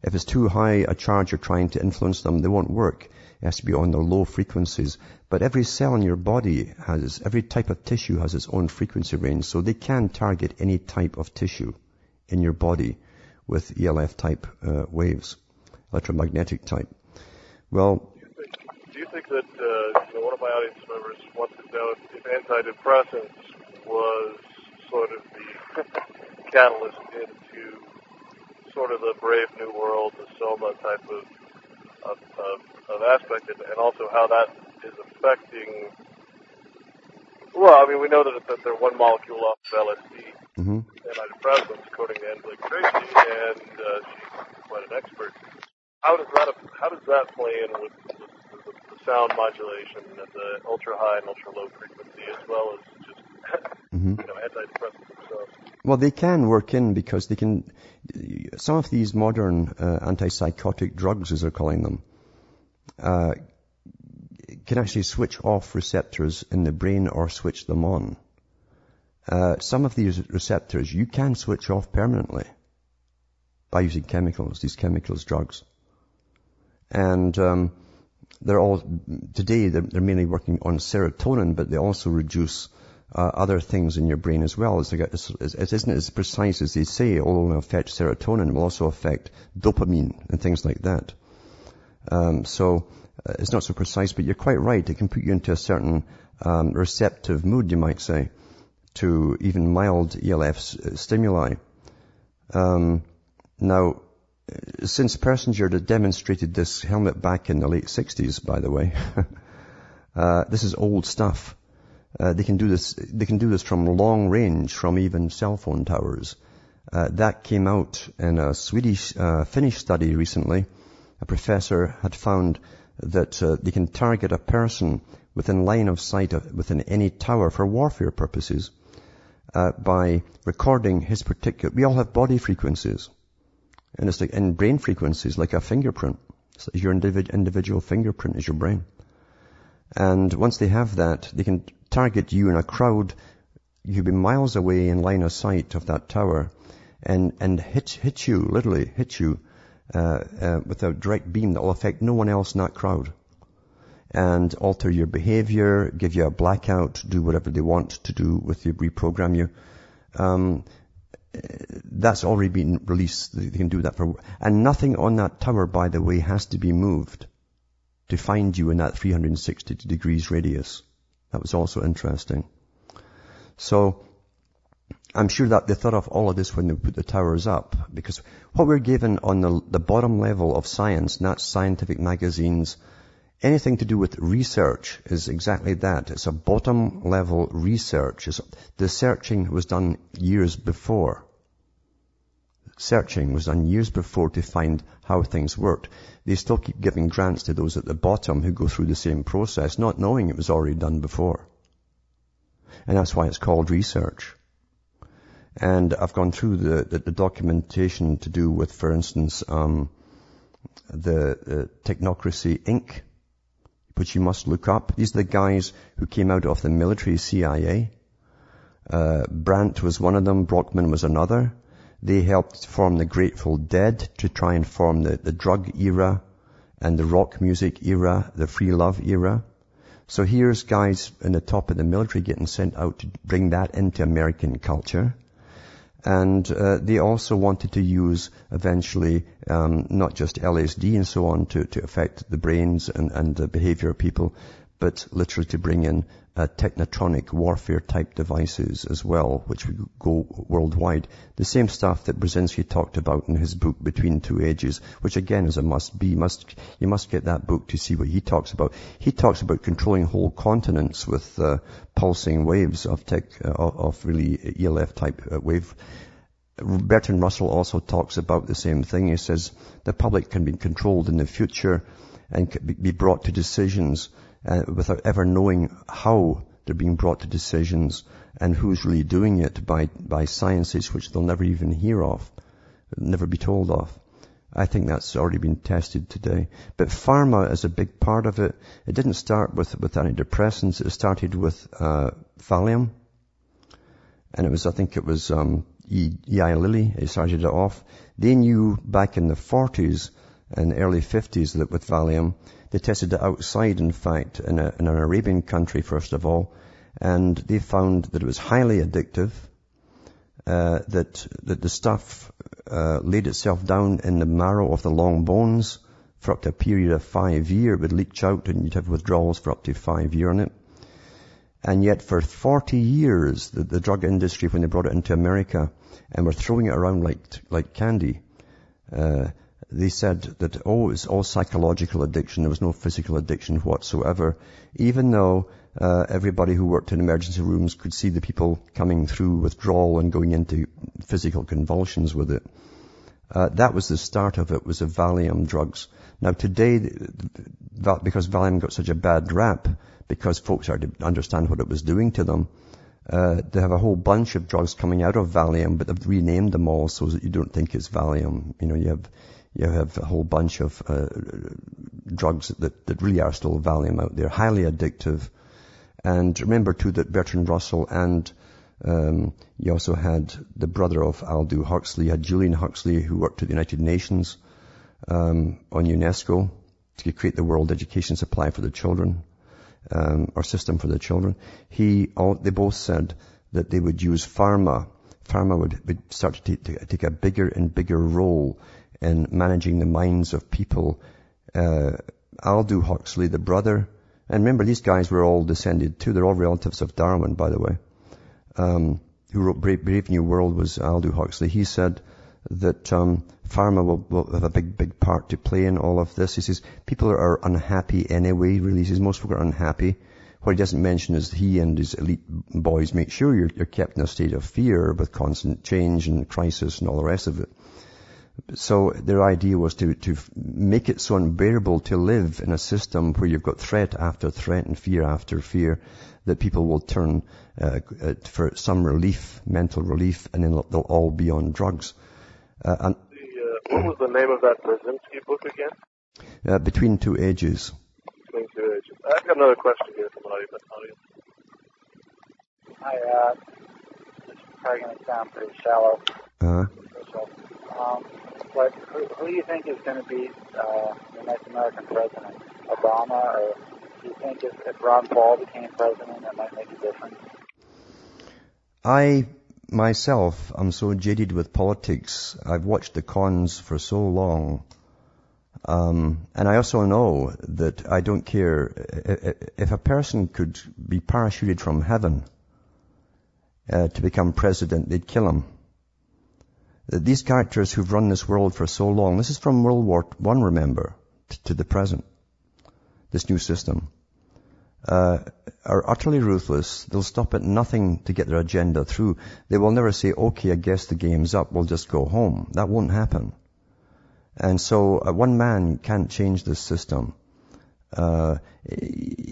If it's too high a charge you're trying to influence them, they won't work. It has to be on the low frequencies. But every cell in your body has, every type of tissue has its own frequency range, so they can target any type of tissue in your body with ELF type uh, waves, electromagnetic type. Well, do you think, that uh, you know, one of my audience members wants to know if, antidepressants was sort of the catalyst into sort of the Brave New World, the Soma type of of, of, of aspect, and, and also how that is affecting. Well, I mean, we know that, that they're one molecule off of LSD, mm-hmm. antidepressants, according to Ann Blake Tracy, and uh, she's quite an expert. How does that how does that play in with, with the, the sound modulation and the ultra high and ultra low frequency, as well as mm-hmm. you know antidepressants themselves? Well, they can work in because they can some of these modern uh, antipsychotic drugs, as they're calling them, uh, can actually switch off receptors in the brain or switch them on. Uh, some of these receptors you can switch off permanently by using chemicals, these chemicals, drugs. And um, they're all today they're, they're, mainly working on serotonin, but they also reduce uh, other things in your brain as well. It's, it's, it isn't as precise as they say, although it'll affect serotonin, it will also affect dopamine and things like that. Um, so uh, it's not so precise, but you're quite right. It can put you into a certain um, receptive mood, you might say, to even mild ELF uh, stimuli. Um, now, uh, since Persinger demonstrated this helmet back in the late 60s, by the way, uh, this is old stuff. Uh, they can do this. They can do this from long range, from even cell phone towers. Uh, that came out in a Swedish, uh, Finnish study recently. A professor had found that uh, they can target a person within line of sight of, within any tower for warfare purposes uh, by recording his particular. We all have body frequencies, and it's like and brain frequencies, like a fingerprint. So your individ, individual fingerprint is your brain. And once they have that, they can target you in a crowd. You'll be miles away in line of sight of that tower, and and hit hit you literally hit you uh, uh, with a direct beam that will affect no one else in that crowd and alter your behavior, give you a blackout, do whatever they want to do with you, reprogram you. Um, that's already been released. They can do that for, and nothing on that tower, by the way, has to be moved to find you in that 360 degrees radius. That was also interesting. So, I'm sure that they thought of all of this when they put the towers up, because what we're given on the, the bottom level of science, not scientific magazines, anything to do with research is exactly that. It's a bottom level research. It's, the searching was done years before. Searching was done years before to find how things worked. They still keep giving grants to those at the bottom who go through the same process, not knowing it was already done before. And that's why it's called research. And I've gone through the, the, the documentation to do with, for instance, um, the uh, Technocracy Inc., which you must look up. These are the guys who came out of the military CIA. Uh, Brand was one of them. Brockman was another. They helped form the Grateful Dead to try and form the, the drug era and the rock music era, the free love era. So here's guys in the top of the military getting sent out to bring that into American culture. And uh, they also wanted to use eventually um, not just LSD and so on to, to affect the brains and, and the behavior of people, but literally to bring in uh, technotronic warfare type devices as well, which would go worldwide. The same stuff that Brzezinski talked about in his book Between Two Ages, which again is a must be. Must you must get that book to see what he talks about. He talks about controlling whole continents with uh, pulsing waves of tech uh, of really ELF type uh, wave. Bertrand Russell also talks about the same thing. He says the public can be controlled in the future and be brought to decisions uh, without ever knowing how they're being brought to decisions and who's really doing it by, by sciences which they'll never even hear of, never be told of. I think that's already been tested today. But pharma is a big part of it. It didn't start with, with antidepressants. It started with uh, Valium. And it was, I think it was um, Eli Lilly. It started it off. They knew back in the 40s and early 50s that with Valium, they tested it outside, in fact, in, a, in an Arabian country, first of all, and they found that it was highly addictive, uh, that, that the stuff uh, laid itself down in the marrow of the long bones for up to a period of five years. It would leach out and you'd have withdrawals for up to five years on it. And yet for 40 years, the, the drug industry, when they brought it into America and were throwing it around like, like candy, uh, they said that, oh, it's all psychological addiction. There was no physical addiction whatsoever, even though uh, everybody who worked in emergency rooms could see the people coming through withdrawal and going into physical convulsions with it. Uh, that was the start of it, was the Valium drugs. Now today, because Valium got such a bad rap, because folks started to understand what it was doing to them, uh, they have a whole bunch of drugs coming out of Valium, but they've renamed them all so that you don't think it's Valium. You know, you have you have a whole bunch of uh, drugs that, that really are still Valium out there, highly addictive. And remember too that Bertrand Russell and um, you also had the brother of Aldous Huxley, had Julian Huxley who worked at the United Nations um, on UNESCO to create the world education supply for the children, um, or system for the children. He, all, they both said that they would use pharma. Pharma would, would start to take, to take a bigger and bigger role in managing the minds of people. Uh, Aldous Huxley, the brother, and remember these guys were all descended too. They're all relatives of Darwin, by the way. Um, who wrote Brave, Brave, New World was Aldous Huxley. He said that um, pharma will, will, have a big, big part to play in all of this. He says people are unhappy anyway. Really, he most people are unhappy What he doesn't mention is he and his elite boys make sure you're, you're kept in a state of fear with constant change and crisis and all the rest of it. So their idea was to, to make it so unbearable to live in a system where you've got threat after threat and fear after fear that people will turn uh, uh, for some relief, mental relief, and then they'll all be on drugs. Uh, and the, uh, what was the name of that Brzezinski book again? Uh, Between Two Ages. Between Two Ages. I've got another question here from an audience. Hi, uh, this is probably going to sound pretty shallow. Uh-huh. Um, but who, who do you think is going to be uh, the next American president? Obama, or do you think if, if Ron Paul became president, that might make a difference? I myself am so jaded with politics. I've watched the cons for so long. Um, and I also know that I don't care if a person could be parachuted from heaven uh, to become president, they'd kill him. These characters who've run this world for so long, this is from World War One, remember, to the present, this new system, uh, are utterly ruthless. They'll stop at nothing to get their agenda through. They will never say, okay, I guess the game's up, we'll just go home. That won't happen. And so uh, one man can't change this system. Uh,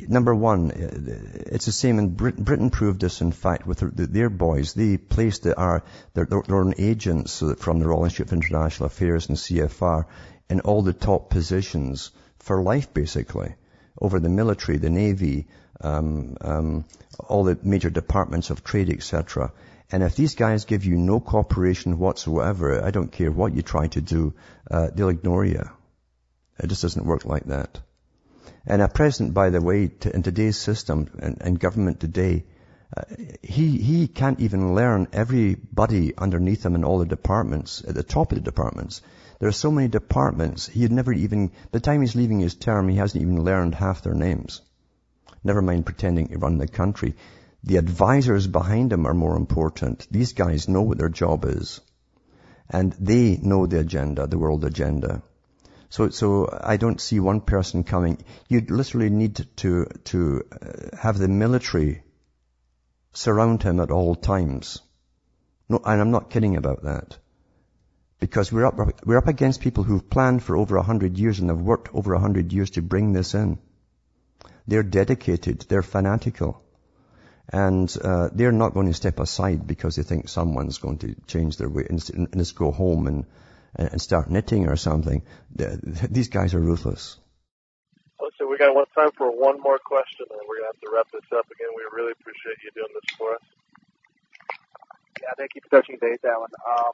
number one, it's the same in Britain. Britain proved this, in fact, with their boys. They placed their, their, their own agents from the Royal Institute of International Affairs and CFR in all the top positions for life, basically, over the military, the navy, um, um, all the major departments of trade, etc. And if these guys give you no cooperation whatsoever, I don't care what you try to do, uh, they'll ignore you. It just doesn't work like that. And a president, by the way, to, in today's system and, and government today, uh, he, he can't even learn everybody underneath him in all the departments, at the top of the departments. There are so many departments, he'd never even, by the time he's leaving his term, he hasn't even learned half their names. Never mind pretending to run the country. The advisors behind him are more important. These guys know what their job is. And they know the agenda, the world agenda. So, so I don't see one person coming. You literally need to, to uh, have the military surround him at all times. No, and I'm not kidding about that. Because we're up, we're up against people who've planned for over a hundred years and have worked over a hundred years to bring this in. They're dedicated. They're fanatical. And uh, they're not going to step aside because they think someone's going to change their way and, and just go home and and start knitting or something. These guys are ruthless. So we got one time for one more question, and we're gonna have to wrap this up again. We really appreciate you doing this for us. Yeah, thank you for touching base, Alan. Um,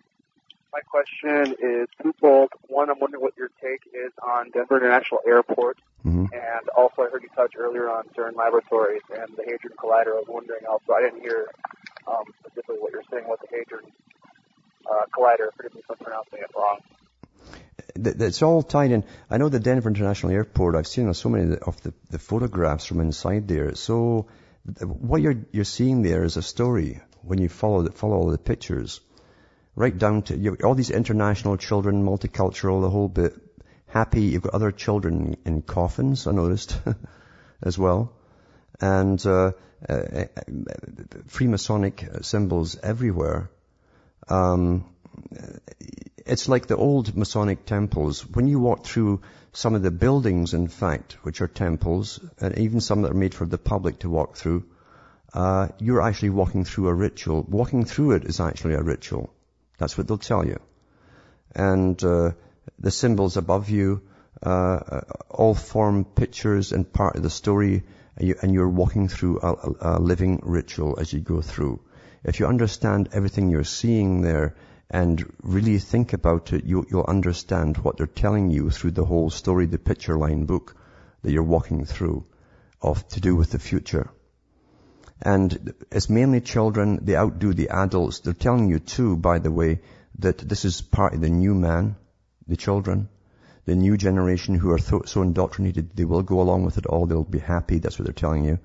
my question is twofold. One, I'm wondering what your take is on Denver International Airport, mm-hmm. and also I heard you touch earlier on CERN Laboratories and the Hadron Collider. I was wondering also, I didn't hear um, specifically what you're saying about the Hadron uh, collider. Forgive me for pronouncing it wrong. It's all tied in. I know the Denver International Airport. I've seen so many of the, the photographs from inside there. So what you're you're seeing there is a story when you follow the, follow all the pictures, right down to you all these international children, multicultural, the whole bit. Happy. You've got other children in coffins. I noticed as well, and uh, uh, uh Freemasonic symbols everywhere. Um, it's like the old Masonic temples. When you walk through some of the buildings, in fact, which are temples, and even some that are made for the public to walk through, uh, you're actually walking through a ritual. Walking through it is actually a ritual. That's what they'll tell you. And uh, the symbols above you uh, all form pictures and part of the story, and you're walking through a, a living ritual as you go through. If you understand everything you're seeing there and really think about it, you, will understand what they're telling you through the whole story, the picture line book that you're walking through of to do with the future. And it's mainly children, they outdo the adults. They're telling you too, by the way, that this is part of the new man, the children, the new generation who are so indoctrinated, they will go along with it all, they'll be happy, that's what they're telling you.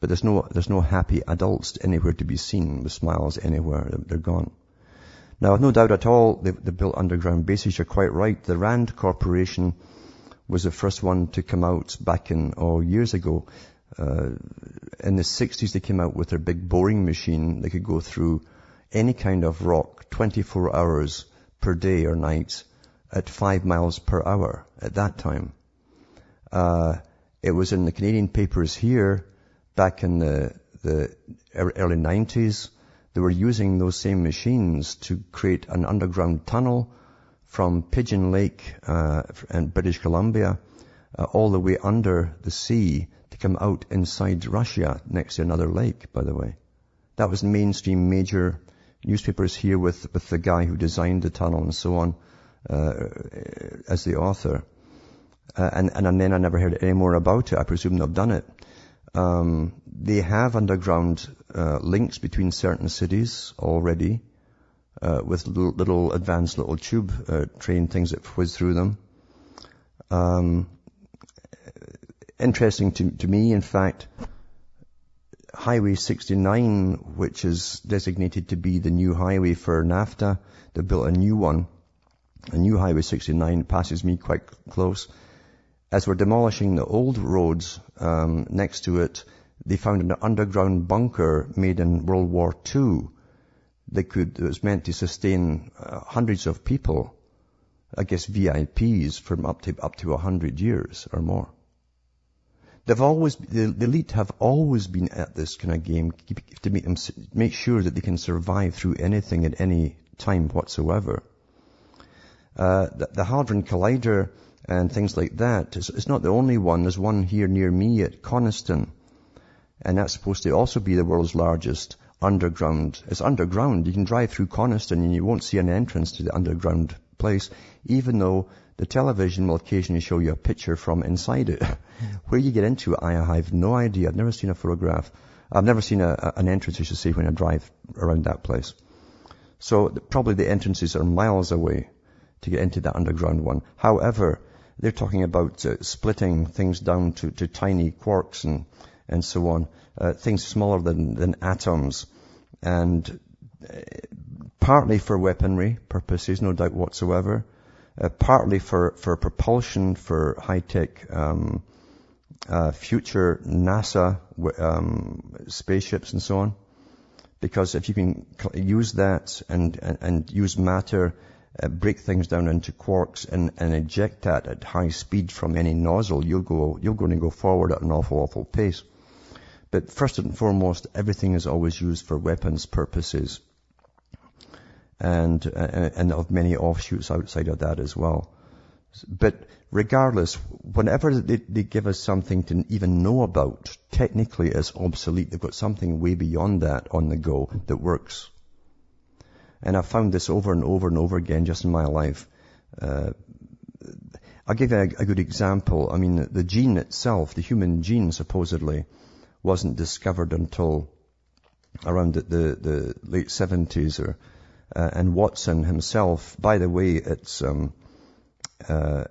But there's no, there's no happy adults anywhere to be seen with smiles anywhere. They're gone. Now, no doubt at all, they, they built underground bases. You're quite right. The Rand Corporation was the first one to come out back in, oh, years ago. uh, in the 60s they came out with their big boring machine. They could go through any kind of rock 24 hours per day or night at five miles per hour at that time. Uh, it was in the Canadian papers here back in the, the early 90s. They were using those same machines to create an underground tunnel from Pigeon Lake uh, in British Columbia uh, all the way under the sea to come out inside Russia next to another lake, by the way. That was mainstream major newspapers here with, with the guy who designed the tunnel and so on uh, as the author. Uh, and, and then I never heard any more about it. I presume they've done it. Um, they have underground uh, links between certain cities already uh, with little, little, advanced little tube uh, train things that whiz through them. Um, interesting to, to me, in fact, Highway 69, which is designated to be the new highway for NAFTA, they built a new one. A new Highway 69 passes me quite close. As we're demolishing the old roads um, next to it, they found an underground bunker made in World War II that could that was meant to sustain uh, hundreds of people, I guess VIPs, from up to up to a hundred years or more. They've always, the, the, elite have always been at this kind of game to make them, make sure that they can survive through anything at any time whatsoever. Uh, the, the Hadron Collider and things like that is, it's not the only one. There's one here near me at Coniston. And that's supposed to also be the world's largest underground. It's underground. You can drive through Coniston and you won't see an entrance to the underground place, even though the television will occasionally show you a picture from inside it. Where you get into it, I have no idea. I've never seen a photograph. I've never seen a, an entrance, you should see, when I drive around that place. So probably the entrances are miles away to get into that underground one. However, they're talking about uh, splitting things down to, to tiny quarks and, and so on, uh, things smaller than, than atoms. And uh, partly for weaponry purposes, no doubt whatsoever uh, partly for, for propulsion for high-tech um, uh, future NASA um, spaceships and so on. Because if you can use that and, and, and use matter, uh, break things down into quarks and, and eject that at high speed from any nozzle, you'll go, you're going to go forward at an awful, awful pace. But first and foremost, everything is always used for weapons purposes and, uh, and of many offshoots outside of that as well. But regardless, whenever they, they, give us something to even know about, technically it's obsolete. They've got something way beyond that on the go that works. And I've found this over and over and over again just in my life. Uh, I'll give you a, a, good example. I mean, the gene itself, the human gene supposedly, wasn't discovered until around the, the, the late 70s or uh, and Watson himself, by the way, it's, um, uh,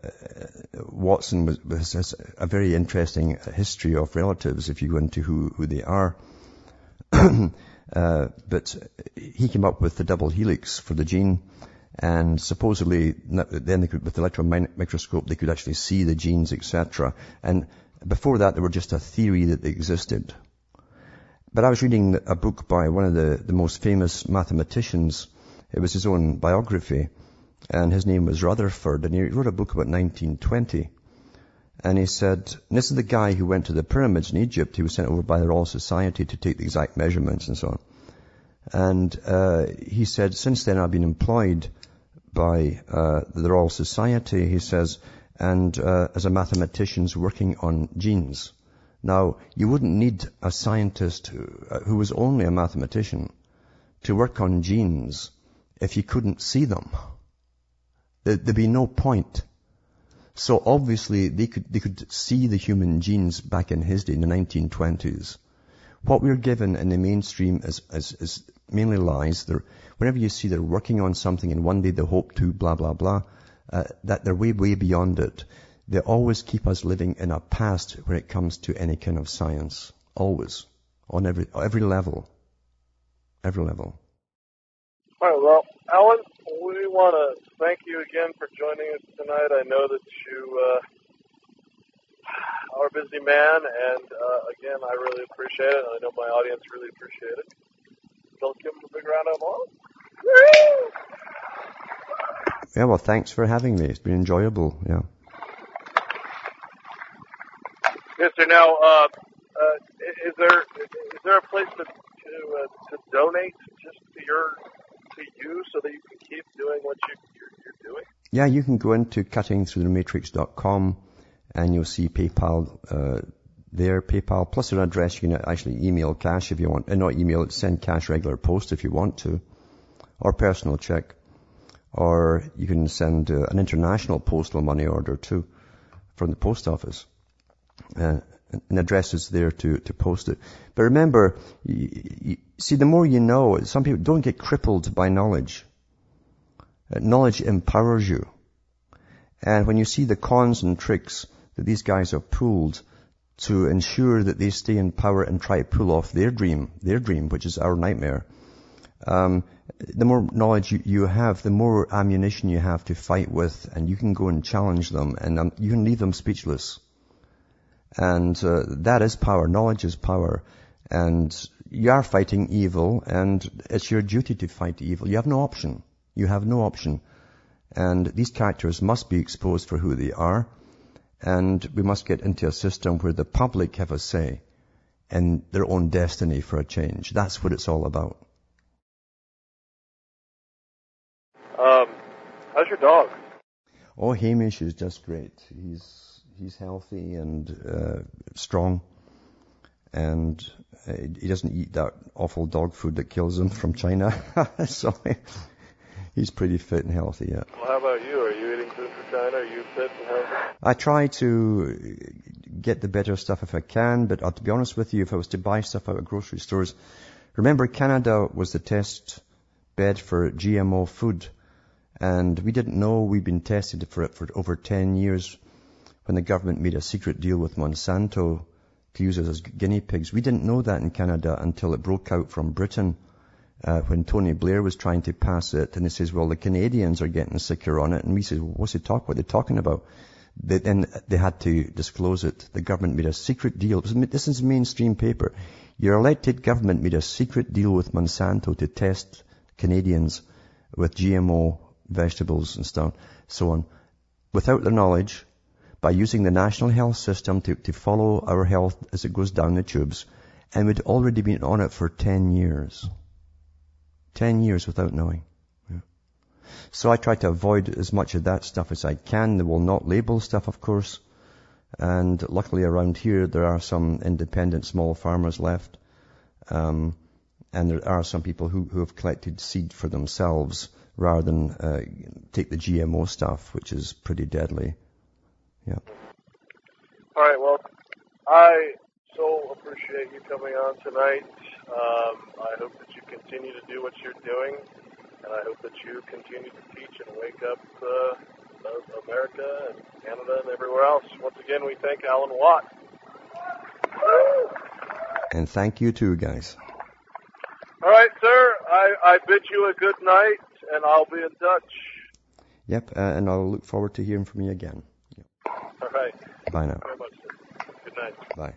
Watson was, was, has a very interesting history of relatives if you go into who, who they are. uh, but he came up with the double helix for the gene and supposedly then they could, with the electron microscope they could actually see the genes, etc. And before that, they were just a theory that they existed. But I was reading a book by one of the, the most famous mathematicians it was his own biography, and his name was Rutherford, and he wrote a book about 1920. And he said, this is the guy who went to the pyramids in Egypt. He was sent over by the Royal Society to take the exact measurements and so on. And uh, he said, since then I've been employed by uh, the Royal Society, he says, and uh, as a mathematician working on genes. Now, you wouldn't need a scientist who, uh, who was only a mathematician to work on genes if you couldn't see them. There'd be no point. So obviously they could, they could see the human genes back in his day in the 1920s. What we're given in the mainstream is, is, is mainly lies. They're, whenever you see they're working on something and one day they hope to blah, blah, blah, uh, that they're way, way beyond it. They always keep us living in a past when it comes to any kind of science. Always. On every, every level. Every level. All right, well, Alan, we want to thank you again for joining us tonight. I know that you uh, are a busy man, and uh, again, I really appreciate it. I know my audience really appreciate it. Don't give them a big round of applause. Yeah, well, thanks for having me. It's been enjoyable. Yeah. Yes, sir. Now, uh, uh is there is there a place to to, uh, to donate just to your to you so that you can keep doing what you you're? Yeah, you can go into cuttingthroughthematrix.com and you'll see PayPal uh, there, PayPal, plus an address. You can actually email cash if you want, uh, not email, send cash regular post if you want to, or personal check. Or you can send uh, an international postal money order too from the post office. Uh, an address is there to, to post it. But remember, you, you, see, the more you know, some people don't get crippled by knowledge. Uh, knowledge empowers you. And when you see the cons and tricks that these guys have pulled to ensure that they stay in power and try to pull off their dream, their dream, which is our nightmare, um, the more knowledge you, you, have, the more ammunition you have to fight with, and you can go and challenge them, and um, you can leave them speechless. And uh, that is power. Knowledge is power. And you are fighting evil, and it's your duty to fight evil. You have no option. You have no option. And these characters must be exposed for who they are. And we must get into a system where the public have a say in their own destiny for a change. That's what it's all about. Um, how's your dog? Oh, Hamish is just great. He's he's healthy and uh, strong, and uh, he doesn't eat that awful dog food that kills him from China. so he's pretty fit and healthy. Yeah. Well, how about you? Are you eating food from China? Are you fit and healthy? I try to get the better stuff if I can, but uh, to be honest with you, if I was to buy stuff out of grocery stores, remember Canada was the test bed for GMO food and we didn't know we'd been tested for it for over 10 years when the government made a secret deal with Monsanto to use us as guinea pigs. We didn't know that in Canada until it broke out from Britain uh, when Tony Blair was trying to pass it. And he says, well, the Canadians are getting sicker on it. And we said, well, what's he talk? What are they talking about? They, then they had to disclose it. The government made a secret deal. This is mainstream paper. Your elected government made a secret deal with Monsanto to test Canadians with GMO vegetables and stuff, so on, without their knowledge, by using the national health system to, to follow our health as it goes down the tubes, and we'd already been on it for 10 years. 10 years without knowing. Yeah. So I try to avoid as much of that stuff as I can. They will not label stuff, of course. And luckily around here, there are some independent small farmers left. Um, and there are some people who, who have collected seed for themselves rather than uh, take the GMO stuff, which is pretty deadly. Yeah. All right. Well, I so appreciate you coming on tonight. Um, I hope that you continue to do what you're doing, and I hope that you continue to teach and wake up uh, America and Canada and everywhere else. Once again, we thank Alan Watt. And thank you too, guys. All right, sir. I, I bid you a good night and I'll be in touch. Yep, uh, and I'll look forward to hearing from you again. Yep. All right. Bye now. Much. Good night. Bye.